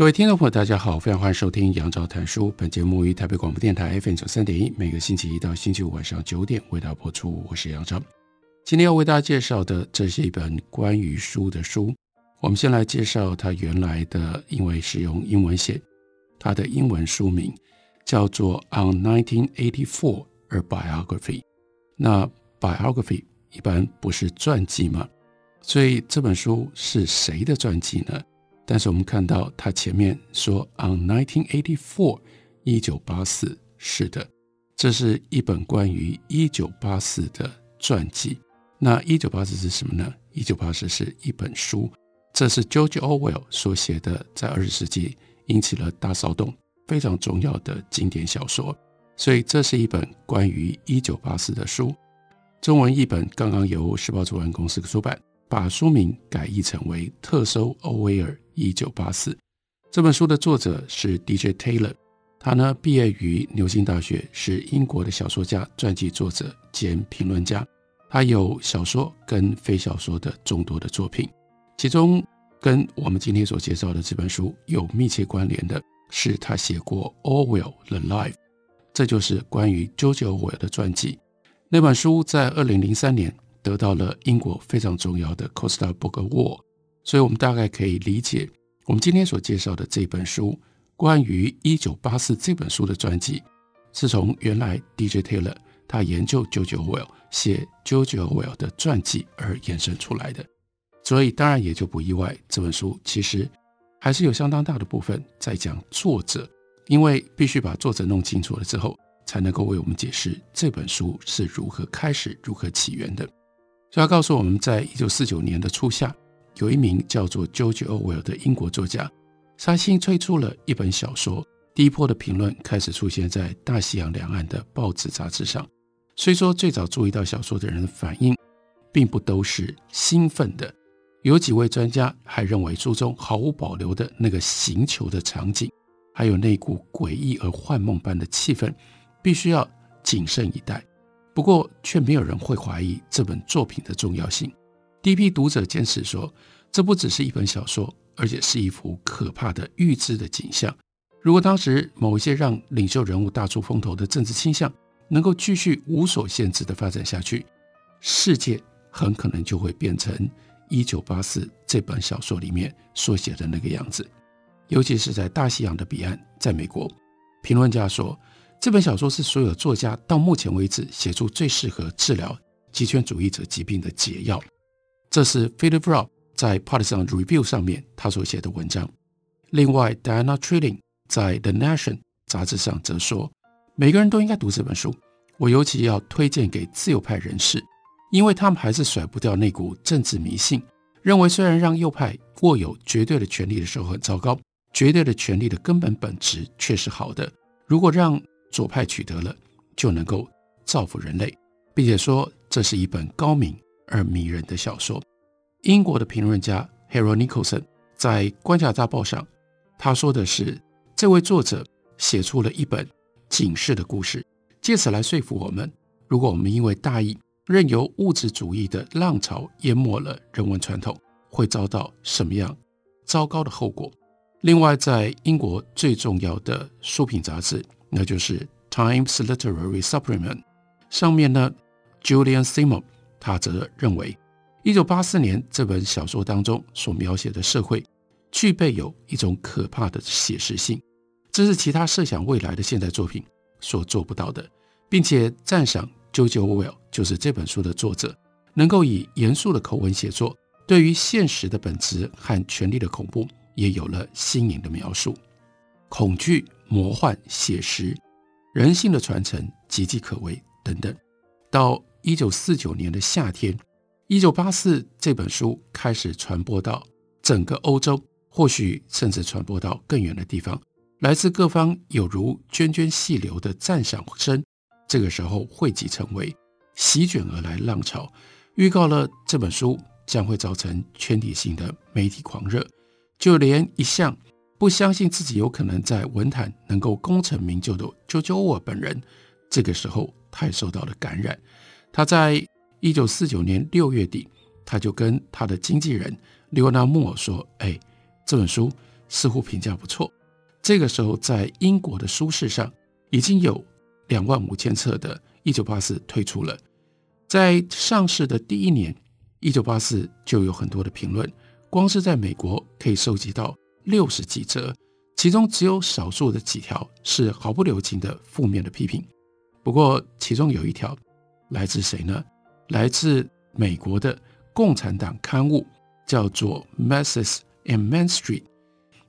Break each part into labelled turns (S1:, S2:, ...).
S1: 各位听众朋友，大家好，非常欢迎收听杨照谈书。本节目于台北广播电台 FM 九三点一，每个星期一到星期五晚上九点为大家播出。我是杨照。今天要为大家介绍的，这是一本关于书的书。我们先来介绍它原来的，因为是用英文写，它的英文书名叫做《On 1984: A Biography》。那 biography 一般不是传记吗？所以这本书是谁的传记呢？但是我们看到他前面说 On 1984，一九八四，是的，这是一本关于一九八四的传记。那一九八四是什么呢？一九八四是一本书，这是 George Orwell 所写的，在二十世纪引起了大骚动、非常重要的经典小说。所以这是一本关于一九八四的书。中文译本刚刚由时报出版公司出版。把书名改译成为《特搜欧威尔一九八四》。这本书的作者是 D.J. Taylor，他呢毕业于牛津大学，是英国的小说家、传记作者兼评论家。他有小说跟非小说的众多的作品，其中跟我们今天所介绍的这本书有密切关联的是他写过《Orwell the Life》，这就是关于 George Orwell 的传记。那本书在二零零三年。得到了英国非常重要的 Costa Book Award，所以我们大概可以理解我们今天所介绍的这本书，关于一九八四这本书的传记，是从原来 DJ Taylor 他研究 George Orwell 写 George Orwell 的传记而衍生出来的，所以当然也就不意外，这本书其实还是有相当大的部分在讲作者，因为必须把作者弄清楚了之后，才能够为我们解释这本书是如何开始、如何起源的。所以他告诉我们，在一九四九年的初夏，有一名叫做 George Orwell 的英国作家，他新推出了一本小说。第一波的评论开始出现在大西洋两岸的报纸杂志上。虽说最早注意到小说的人的反应，并不都是兴奋的，有几位专家还认为书中毫无保留的那个行球的场景，还有那股诡异而幻梦般的气氛，必须要谨慎以待。不过，却没有人会怀疑这本作品的重要性。第一批读者坚持说，这不只是一本小说，而且是一幅可怕的预知的景象。如果当时某一些让领袖人物大出风头的政治倾向能够继续无所限制地发展下去，世界很可能就会变成《一九八四》这本小说里面所写的那个样子。尤其是在大西洋的彼岸，在美国，评论家说。这本小说是所有作家到目前为止写出最适合治疗极权主义者疾病的解药。这是 Philip Roth 在 Partisan Review 上面他所写的文章。另外，Diana Trilling 在 The Nation 杂志上则说，每个人都应该读这本书。我尤其要推荐给自由派人士，因为他们还是甩不掉那股政治迷信，认为虽然让右派握有绝对的权力的时候很糟糕，绝对的权力的根本本质却是好的。如果让左派取得了，就能够造福人类，并且说这是一本高明而迷人的小说。英国的评论家 Harold Nicholson 在《关卡大报》上，他说的是，这位作者写出了一本警示的故事，借此来说服我们：如果我们因为大意，任由物质主义的浪潮淹没了人文传统，会遭到什么样糟糕的后果。另外，在英国最重要的书评杂志。那就是《Times Literary Supplement》上面呢，Julian Simon 他则认为，一九八四年这本小说当中所描写的社会具备有一种可怕的写实性，这是其他设想未来的现代作品所做不到的，并且赞赏 JoJo w e l l 就是这本书的作者，能够以严肃的口吻写作，对于现实的本质和权力的恐怖也有了新颖的描述，恐惧。魔幻写实，人性的传承岌岌可危等等。到一九四九年的夏天，一九八四这本书开始传播到整个欧洲，或许甚至传播到更远的地方。来自各方有如涓涓细流的赞赏声，这个时候汇集成为席卷而来浪潮，预告了这本书将会造成全体性的媒体狂热。就连一向不相信自己有可能在文坛能够功成名就的 George Orwell 本人，这个时候他也受到了感染。他在一九四九年六月底，他就跟他的经纪人列欧纳穆尔说：“哎，这本书似乎评价不错。”这个时候，在英国的书市上已经有两万五千册的《一九八四》推出了。在上市的第一年，《一九八四》就有很多的评论，光是在美国可以收集到六十几则，其中只有少数的几条是毫不留情的负面的批评。不过，其中有一条来自谁呢？来自美国的共产党刊物，叫做《Masses and Main Street》，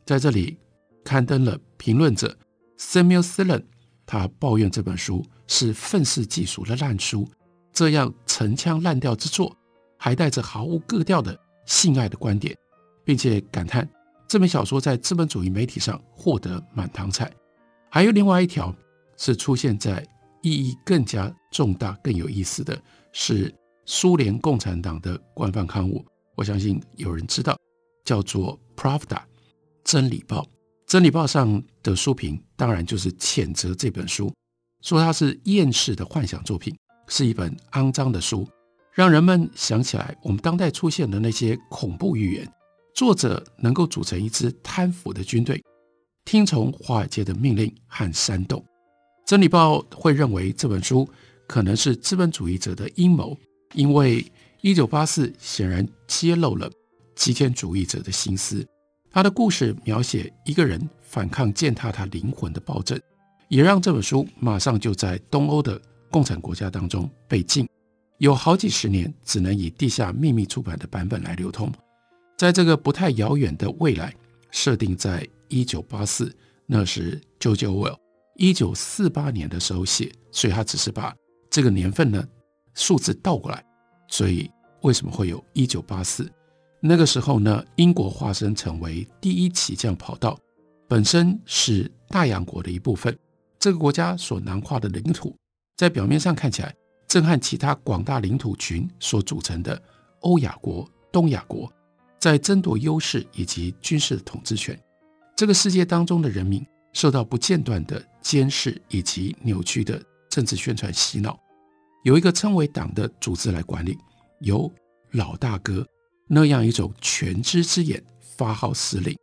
S1: 在这里刊登了评论者 Samuel Thelen，他抱怨这本书是愤世嫉俗的烂书，这样陈腔滥调之作，还带着毫无格调的性爱的观点，并且感叹这本小说在资本主义媒体上获得满堂彩。还有另外一条是出现在意义更加重大、更有意思的。是苏联共产党的官方刊物，我相信有人知道，叫做《Pravda》真理报。真理报上的书评当然就是谴责这本书，说它是厌世的幻想作品，是一本肮脏的书，让人们想起来我们当代出现的那些恐怖预言。作者能够组成一支贪腐的军队，听从华尔街的命令和煽动。真理报会认为这本书。可能是资本主义者的阴谋，因为《一九八四》显然揭露了极简主义者的心思。他的故事描写一个人反抗践踏他灵魂的暴政，也让这本书马上就在东欧的共产国家当中被禁，有好几十年只能以地下秘密出版的版本来流通。在这个不太遥远的未来，设定在一九八四，那时 j o j o Well 一九四八年的时候写，所以他只是把。这个年份呢，数字倒过来，所以为什么会有一九八四？那个时候呢，英国化身成为第一起降跑道，本身是大洋国的一部分。这个国家所囊括的领土，在表面上看起来，正和其他广大领土群所组成的欧亚国、东亚国在争夺优势以及军事统治权。这个世界当中的人民受到不间断的监视以及扭曲的。政治宣传洗脑，有一个称为党的组织来管理，由老大哥那样一种全知之眼发号施令。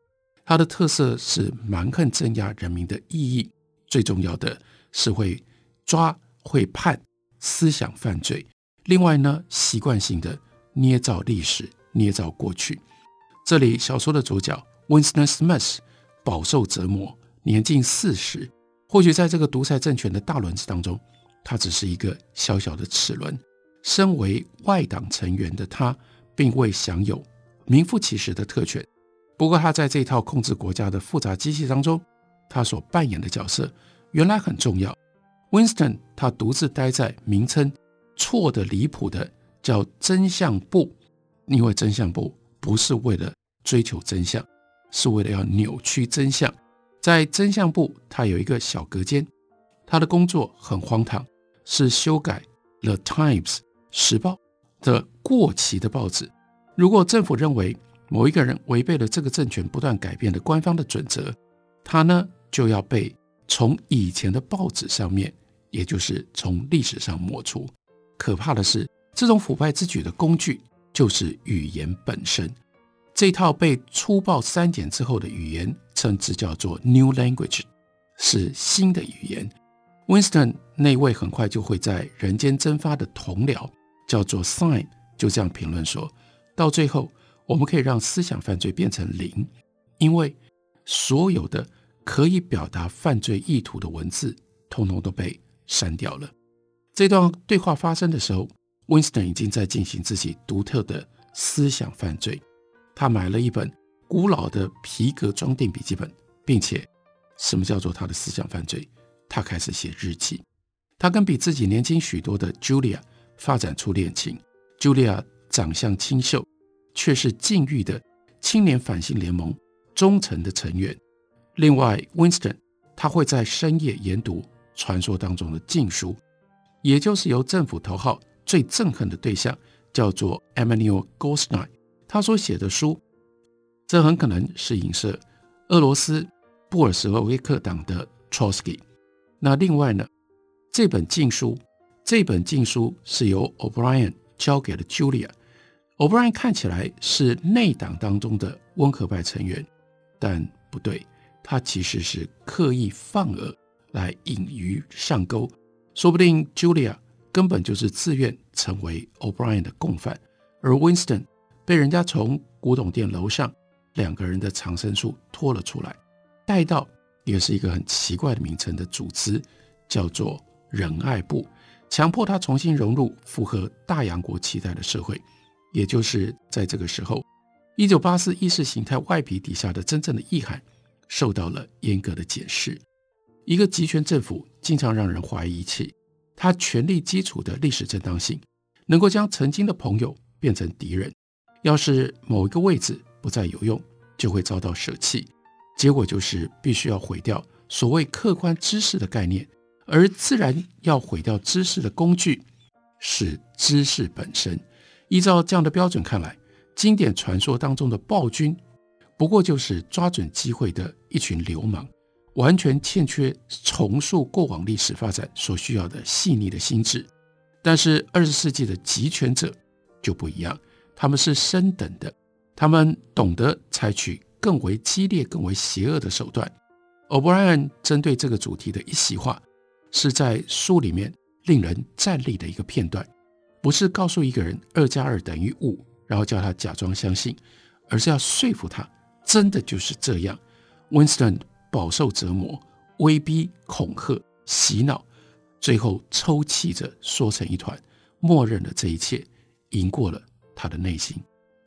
S1: 它的特色是蛮横镇压人民的意义，最重要的是会抓会判思想犯罪。另外呢，习惯性的捏造历史，捏造过去。这里小说的主角 Winston Smith 饱受折磨，年近四十。或许在这个独裁政权的大轮子当中，他只是一个小小的齿轮。身为外党成员的他，并未享有名副其实的特权。不过，他在这套控制国家的复杂机器当中，他所扮演的角色原来很重要。Winston 他独自待在名称错得离谱的叫真相部，因为真相部不是为了追求真相，是为了要扭曲真相。在真相部，他有一个小隔间，他的工作很荒唐，是修改《The Times》时报的过期的报纸。如果政府认为某一个人违背了这个政权不断改变的官方的准则，他呢就要被从以前的报纸上面，也就是从历史上抹除。可怕的是，这种腐败之举的工具就是语言本身。这套被粗暴删减之后的语言，称之叫做 New Language，是新的语言。Winston 那位很快就会在人间蒸发的同僚，叫做 Sign，就这样评论说：到最后，我们可以让思想犯罪变成零，因为所有的可以表达犯罪意图的文字，通通都被删掉了。这段对话发生的时候，Winston 已经在进行自己独特的思想犯罪。他买了一本古老的皮革装订笔记本，并且，什么叫做他的思想犯罪？他开始写日记。他跟比自己年轻许多的 Julia 发展出恋情。Julia 长相清秀，却是禁欲的青年反性联盟忠诚的成员。另外，Winston 他会在深夜研读传说当中的禁书，也就是由政府头号最憎恨的对象叫做 Emmanuel Goldstein 他所写的书。这很可能是影射俄罗斯布尔什维克党的 Trotsky。那另外呢，这本禁书，这本禁书是由 O'Brien 交给了 Julia。O'Brien 看起来是内党当中的温和派成员，但不对，他其实是刻意放饵来引鱼上钩。说不定 Julia 根本就是自愿成为 O'Brien 的共犯，而 Winston 被人家从古董店楼上。两个人的藏身处拖了出来，带到也是一个很奇怪的名称的组织，叫做仁爱部，强迫他重新融入符合大洋国期待的社会。也就是在这个时候，一九八四意识形态外皮底下的真正的意涵受到了严格的检视。一个集权政府经常让人怀疑起他权力基础的历史正当性，能够将曾经的朋友变成敌人。要是某一个位置，不再有用，就会遭到舍弃，结果就是必须要毁掉所谓客观知识的概念，而自然要毁掉知识的工具是知识本身。依照这样的标准看来，经典传说当中的暴君，不过就是抓准机会的一群流氓，完全欠缺重塑过往历史发展所需要的细腻的心智。但是二十世纪的集权者就不一样，他们是升等的。他们懂得采取更为激烈、更为邪恶的手段。O'Brien 针对这个主题的一席话，是在书里面令人战栗的一个片段，不是告诉一个人二加二等于五，然后叫他假装相信，而是要说服他真的就是这样。Winston 饱受折磨、威逼、恐吓、洗脑，最后抽泣着缩成一团，默认了这一切，赢过了他的内心。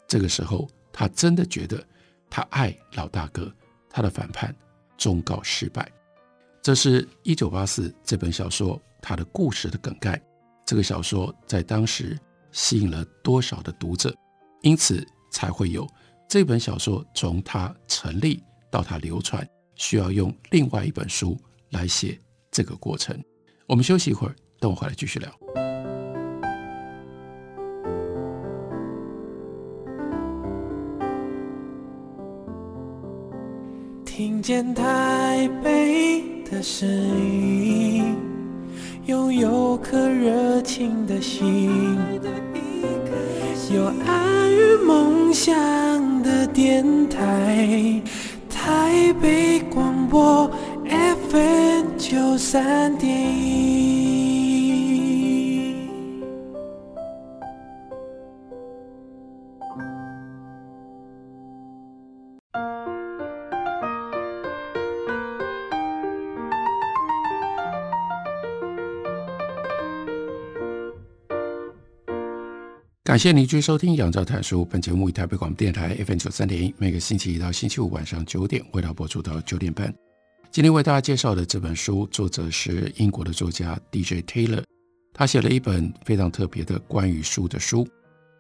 S1: 这个时候。他真的觉得他爱老大哥，他的反叛终告失败。这是一九八四这本小说它的故事的梗概。这个小说在当时吸引了多少的读者，因此才会有这本小说从它成立到它流传，需要用另外一本书来写这个过程。我们休息一会儿，等我回来继续聊。
S2: 见台北的声音，拥有颗热情的心，有爱与梦想的电台，台北广播 FM 九三点一。
S1: 感谢您继续收听《杨照谈书》。本节目以台北广播电台 FM 九三点一，每个星期一到星期五晚上九点，为大家播出到九点半。今天为大家介绍的这本书，作者是英国的作家 D.J. Taylor。他写了一本非常特别的关于书的书。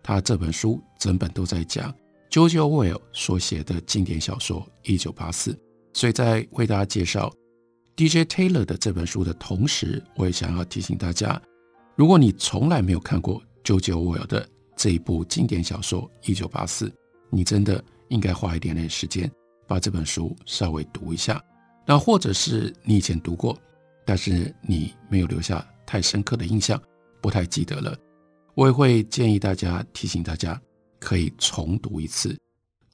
S1: 他这本书整本都在讲 George Orwell 所写的经典小说《一九八四》。所以在为大家介绍 D.J. Taylor 的这本书的同时，我也想要提醒大家，如果你从来没有看过 George Orwell 的这一部经典小说《一九八四》，你真的应该花一点点时间把这本书稍微读一下。那或者是你以前读过，但是你没有留下太深刻的印象，不太记得了，我也会建议大家提醒大家可以重读一次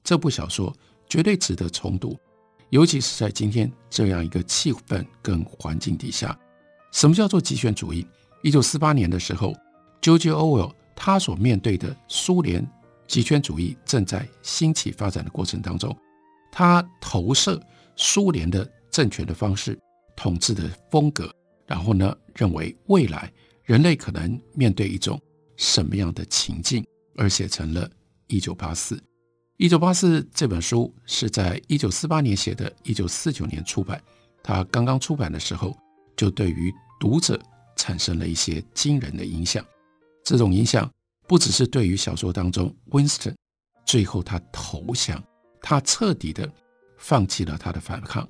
S1: 这部小说，绝对值得重读，尤其是在今天这样一个气氛跟环境底下。什么叫做极权主义？一九四八年的时候，George Orwell。他所面对的苏联极权主义正在兴起发展的过程当中，他投射苏联的政权的方式、统治的风格，然后呢，认为未来人类可能面对一种什么样的情境，而写成了《一九八四》。《一九八四》这本书是在一九四八年写的，一九四九年出版。他刚刚出版的时候，就对于读者产生了一些惊人的影响。这种影响不只是对于小说当中 Winston 最后他投降，他彻底的放弃了他的反抗，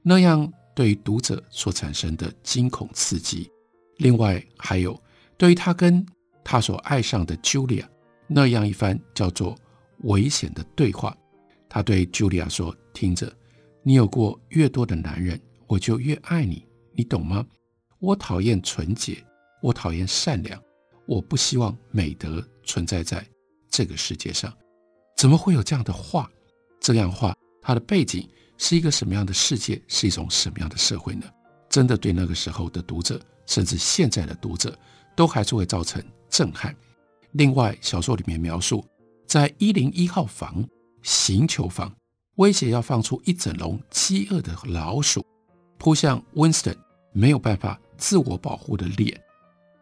S1: 那样对于读者所产生的惊恐刺激。另外还有对于他跟他所爱上的 Julia 那样一番叫做危险的对话，他对 Julia 说：“听着，你有过越多的男人，我就越爱你，你懂吗？我讨厌纯洁，我讨厌善良，我不希望美德存在在这个世界上。怎么会有这样的话？这样话，它的背景是一个什么样的世界？是一种什么样的社会呢？真的对那个时候的读者，甚至现在的读者，都还是会造成震撼。另外，小说里面描述，在一零一号房，刑囚房。威胁要放出一整笼饥饿的老鼠，扑向 Winston 没有办法自我保护的脸，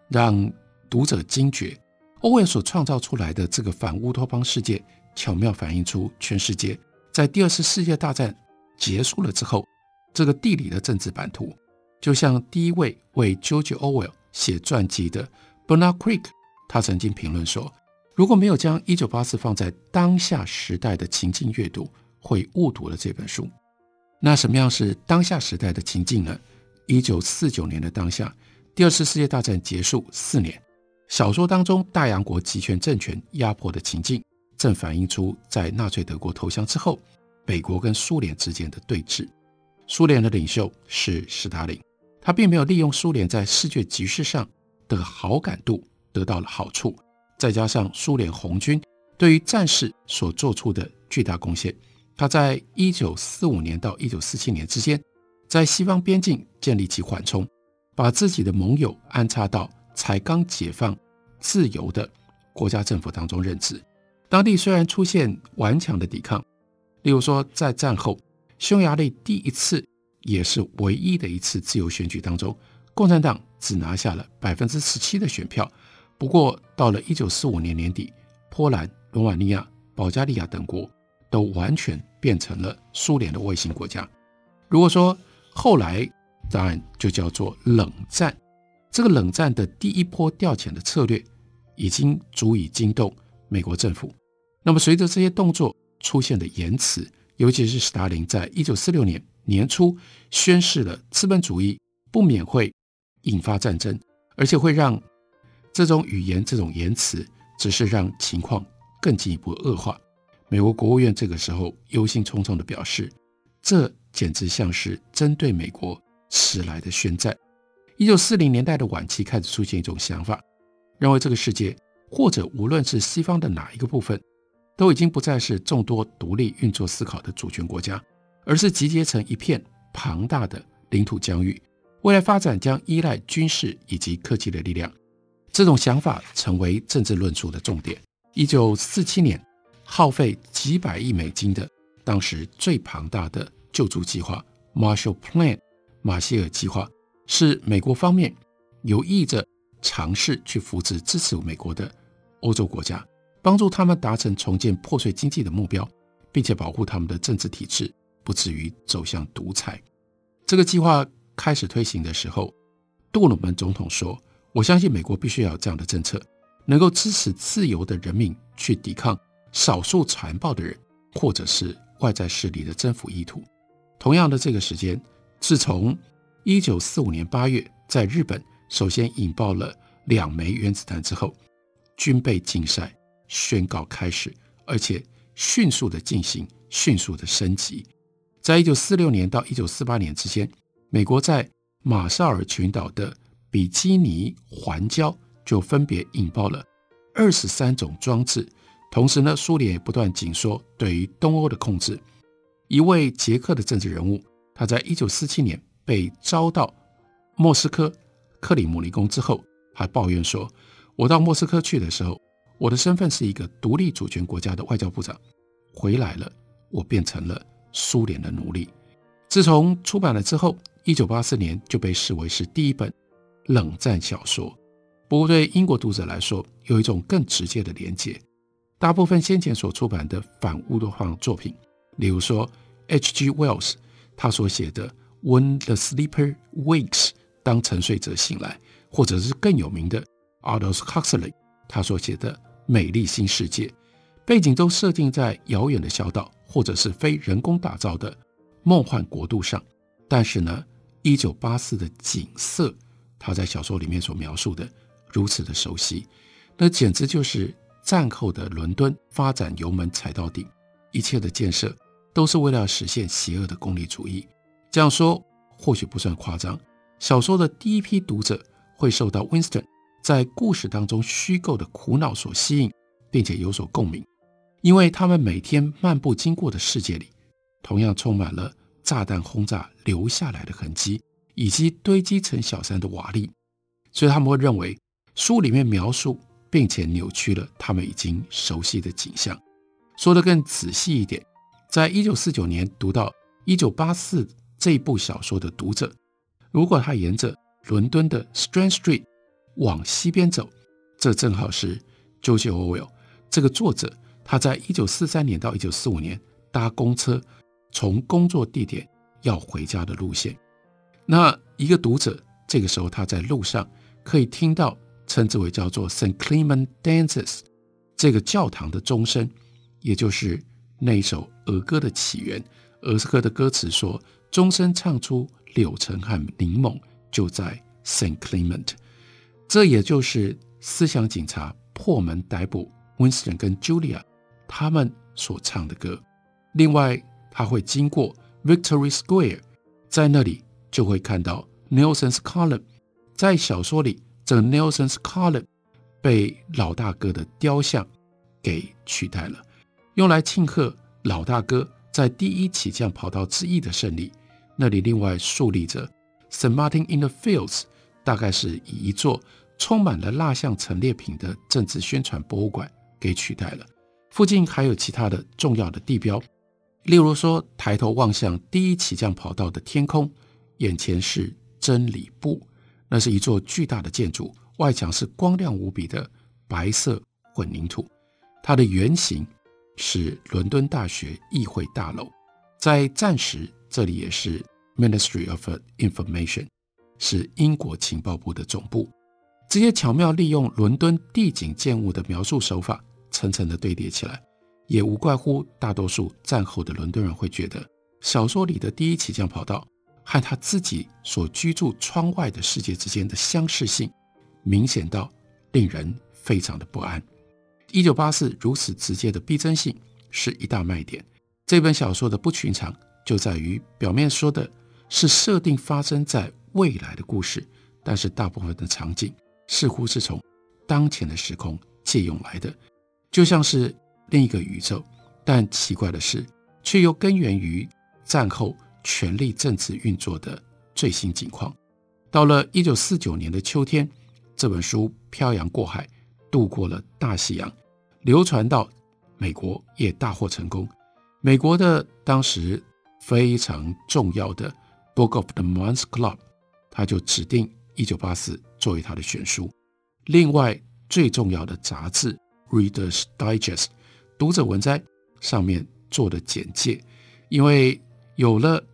S1: 让读者惊觉，欧威尔所创造出来的这个反乌托邦世界，巧妙反映出全世界在第二次世界大战结束了之后，这个地理的政治版图，就像第一位为 George Orwell 写传记的 Bernard Crick，他曾经评论说，如果没有将一九八四放在当下时代的情境阅读，会误读了这本书。那什么样是当下时代的情境呢？一九四九年的当下，第二次世界大战结束四年，小说当中大洋国集权政权压迫的情境，正反映出在纳粹德国投降之后，美国跟苏联之间的对峙。苏联的领袖是斯大林，他并没有利用苏联在世界局势上的好感度得到了好处，再加上苏联红军对于战事所做出的巨大贡献。他在一九四五年到一九四七年之间，在西方边境建立起缓冲，把自己的盟友安插到才刚解放、自由的国家政府当中任职。当地虽然出现顽强的抵抗，例如说在战后匈牙利第一次也是唯一的一次自由选举当中，共产党只拿下了百分之十七的选票。不过到了一九四五年年底，波兰、罗马尼亚、保加利亚等国。都完全变成了苏联的卫星国家。如果说后来，当然就叫做冷战。这个冷战的第一波调遣的策略，已经足以惊动美国政府。那么随着这些动作出现的言辞，尤其是斯大林在一九四六年年初宣示了资本主义不免会引发战争，而且会让这种语言、这种言辞，只是让情况更进一步恶化。美国国务院这个时候忧心忡忡地表示：“这简直像是针对美国迟来的宣战。”一九四零年代的晚期开始出现一种想法，认为这个世界或者无论是西方的哪一个部分，都已经不再是众多独立运作思考的主权国家，而是集结成一片庞大的领土疆域，未来发展将依赖军事以及科技的力量。这种想法成为政治论述的重点。一九四七年。耗费几百亿美金的当时最庞大的救助计划 ——Marshall Plan（ 马歇尔计划）是美国方面有意着尝试去扶持支持美国的欧洲国家，帮助他们达成重建破碎经济的目标，并且保护他们的政治体制不至于走向独裁。这个计划开始推行的时候，杜鲁门总统说：“我相信美国必须要有这样的政策，能够支持自由的人民去抵抗。”少数残暴的人，或者是外在势力的征服意图。同样的这个时间，自从一九四五年八月在日本首先引爆了两枚原子弹之后，军备竞赛宣告开始，而且迅速的进行，迅速的升级。在一九四六年到一九四八年之间，美国在马绍尔群岛的比基尼环礁就分别引爆了二十三种装置。同时呢，苏联也不断紧缩对于东欧的控制。一位捷克的政治人物，他在一九四七年被招到莫斯科克里姆林宫之后，还抱怨说：“我到莫斯科去的时候，我的身份是一个独立主权国家的外交部长，回来了，我变成了苏联的奴隶。”自从出版了之后，一九八四年就被视为是第一本冷战小说。不过对英国读者来说，有一种更直接的连结。大部分先前所出版的反乌托邦作品，例如说 H.G. Wells 他所写的《When the Sleeper Wakes》当沉睡者醒来，或者是更有名的 Aldous Huxley 他所写的《美丽新世界，背景都设定在遥远的小岛或者是非人工打造的梦幻国度上。但是呢，一九八四的景色，他在小说里面所描述的如此的熟悉，那简直就是战后的伦敦发展油门踩到底，一切的建设都是为了实现邪恶的功利主义。这样说或许不算夸张。小说的第一批读者会受到 Winston 在故事当中虚构的苦恼所吸引，并且有所共鸣，因为他们每天漫步经过的世界里，同样充满了炸弹轰炸留下来的痕迹，以及堆积成小山的瓦砾，所以他们会认为书里面描述并且扭曲了他们已经熟悉的景象。说得更仔细一点，在一九四九年读到一九八四这部小说的读者，如果他沿着伦敦的 Strand Street 往西边走，这正好是 George Orwell 这个作者他在一九四三年到一九四五年搭公车从工作地点要回家的路线。那一个读者这个时候他在路上可以听到称之为叫做 St. Clement Dances 这个教堂的钟声，也就是那一首儿歌的起源。儿歌的歌词说：“钟声唱出。”柳橙和柠檬就在 Saint Clement，这也就是思想警察破门逮捕 Winston 跟 Julia 他们所唱的歌。另外，他会经过 Victory Square，在那里就会看到 Nelson's Column。在小说里，这个 Nelson's Column 被老大哥的雕像给取代了，用来庆贺老大哥在第一起降跑道之一的胜利。那里另外竖立着 St. Martin in the Fields，大概是以一座充满了蜡像陈列品的政治宣传博物馆给取代了。附近还有其他的重要的地标，例如说抬头望向第一起降跑道的天空，眼前是真理部，那是一座巨大的建筑，外墙是光亮无比的白色混凝土，它的原型是伦敦大学议会大楼，在战时。这里也是 Ministry of Information，是英国情报部的总部。这些巧妙利用伦敦地景建物的描述手法，层层的堆叠起来，也无怪乎大多数战后的伦敦人会觉得，小说里的第一起降跑道和他自己所居住窗外的世界之间的相似性，明显到令人非常的不安。一九八四如此直接的逼真性是一大卖点。这本小说的不寻常。就在于表面说的是设定发生在未来的故事，但是大部分的场景似乎是从当前的时空借用来的，就像是另一个宇宙。但奇怪的是，却又根源于战后权力政治运作的最新景况。到了一九四九年的秋天，这本书漂洋过海，渡过了大西洋，流传到美国，也大获成功。美国的当时。非常重要的《Book of the Month Club》，他就指定一九八四作为他的选书。另外，最重要的杂志《Reader's Digest》读者文摘上面做的简介，因为有了《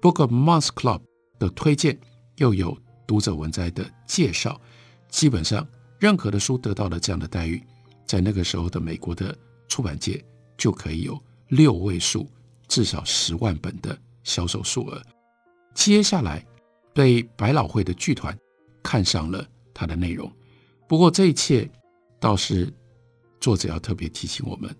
S1: Book of Month Club》的推荐，又有读者文摘的介绍，基本上任何的书得到了这样的待遇，在那个时候的美国的出版界就可以有六位数。至少十万本的销售数额，接下来被百老汇的剧团看上了它的内容。不过这一切倒是作者要特别提醒我们，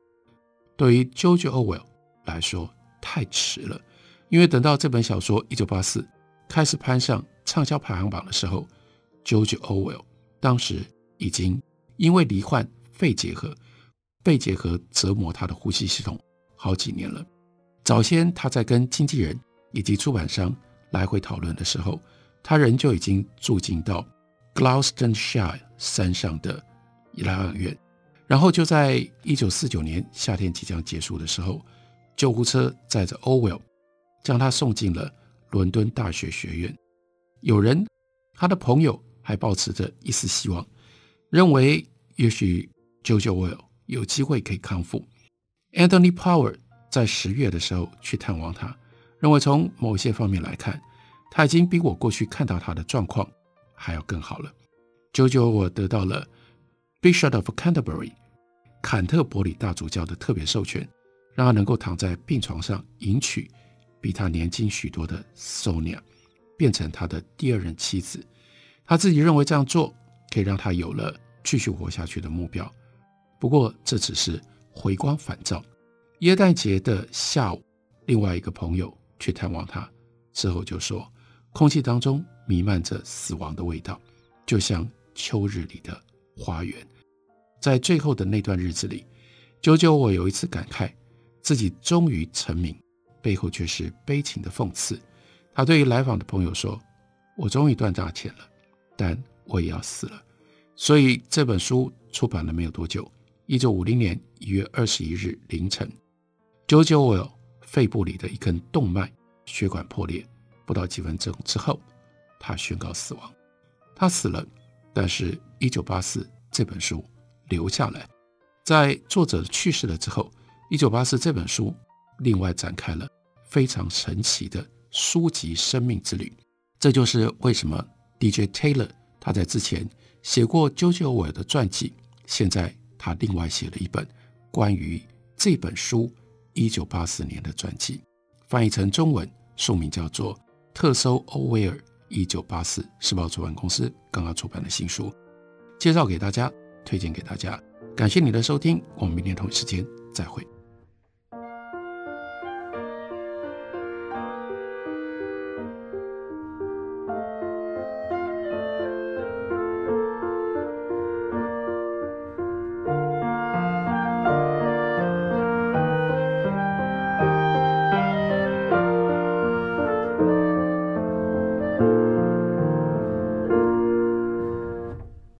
S1: 对于 George Orwell 来说太迟了，因为等到这本小说《一九八四》开始攀上畅销排行榜的时候，George Orwell 当时已经因为罹患肺结核，肺结核折磨他的呼吸系统好几年了。早先他在跟经纪人以及出版商来回讨论的时候，他人就已经住进到 Gloucestershire 山上的疗养院。然后就在一九四九年夏天即将结束的时候，救护车载着 Orwell 将他送进了伦敦大学学院。有人，他的朋友还抱持着一丝希望，认为也许 George Orwell 有机会可以康复。Anthony Power。在十月的时候去探望他，认为从某些方面来看，他已经比我过去看到他的状况还要更好了。George Orwell 得到了 Bishop of Canterbury 坎特伯里大主教的特别授权，让他能够躺在病床上迎娶比他年轻许多的 Sonia，变成他的第二任妻子。他自己认为这样做可以让他有了继续活下去的目标。不过这只是回光返照。耶诞节的下午，另外一个朋友去探望他，之后就说，空气当中弥漫着死亡的味道，就像秋日里的花园。在最后的那段日子里，久久我有一次感慨，自己终于成名，背后却是悲情的讽刺。他对于来访的朋友说：“我终于赚大钱了，但我也要死了。”所以这本书出版了没有多久，一九五零年一月二十一日凌晨。George Orwell 肺部里的一根动脉血管破裂，不到几分钟之后，他宣告死亡。他死了，但是《一九八四》这本书留下来。在作者去世了之后，《一九八四》这本书另外展开了非常神奇的书籍生命之旅。这就是为什么 DJ Taylor 他在之前写过 George Orwell 的传记，现在他另外写了一本关于这本书。一九八四年的传记，翻译成中文，书名叫做《特搜欧威尔一九八四》，时报出版公司刚刚出版的新书，介绍给大家，推荐给大家。感谢你的收听，我们明天同一时间再会。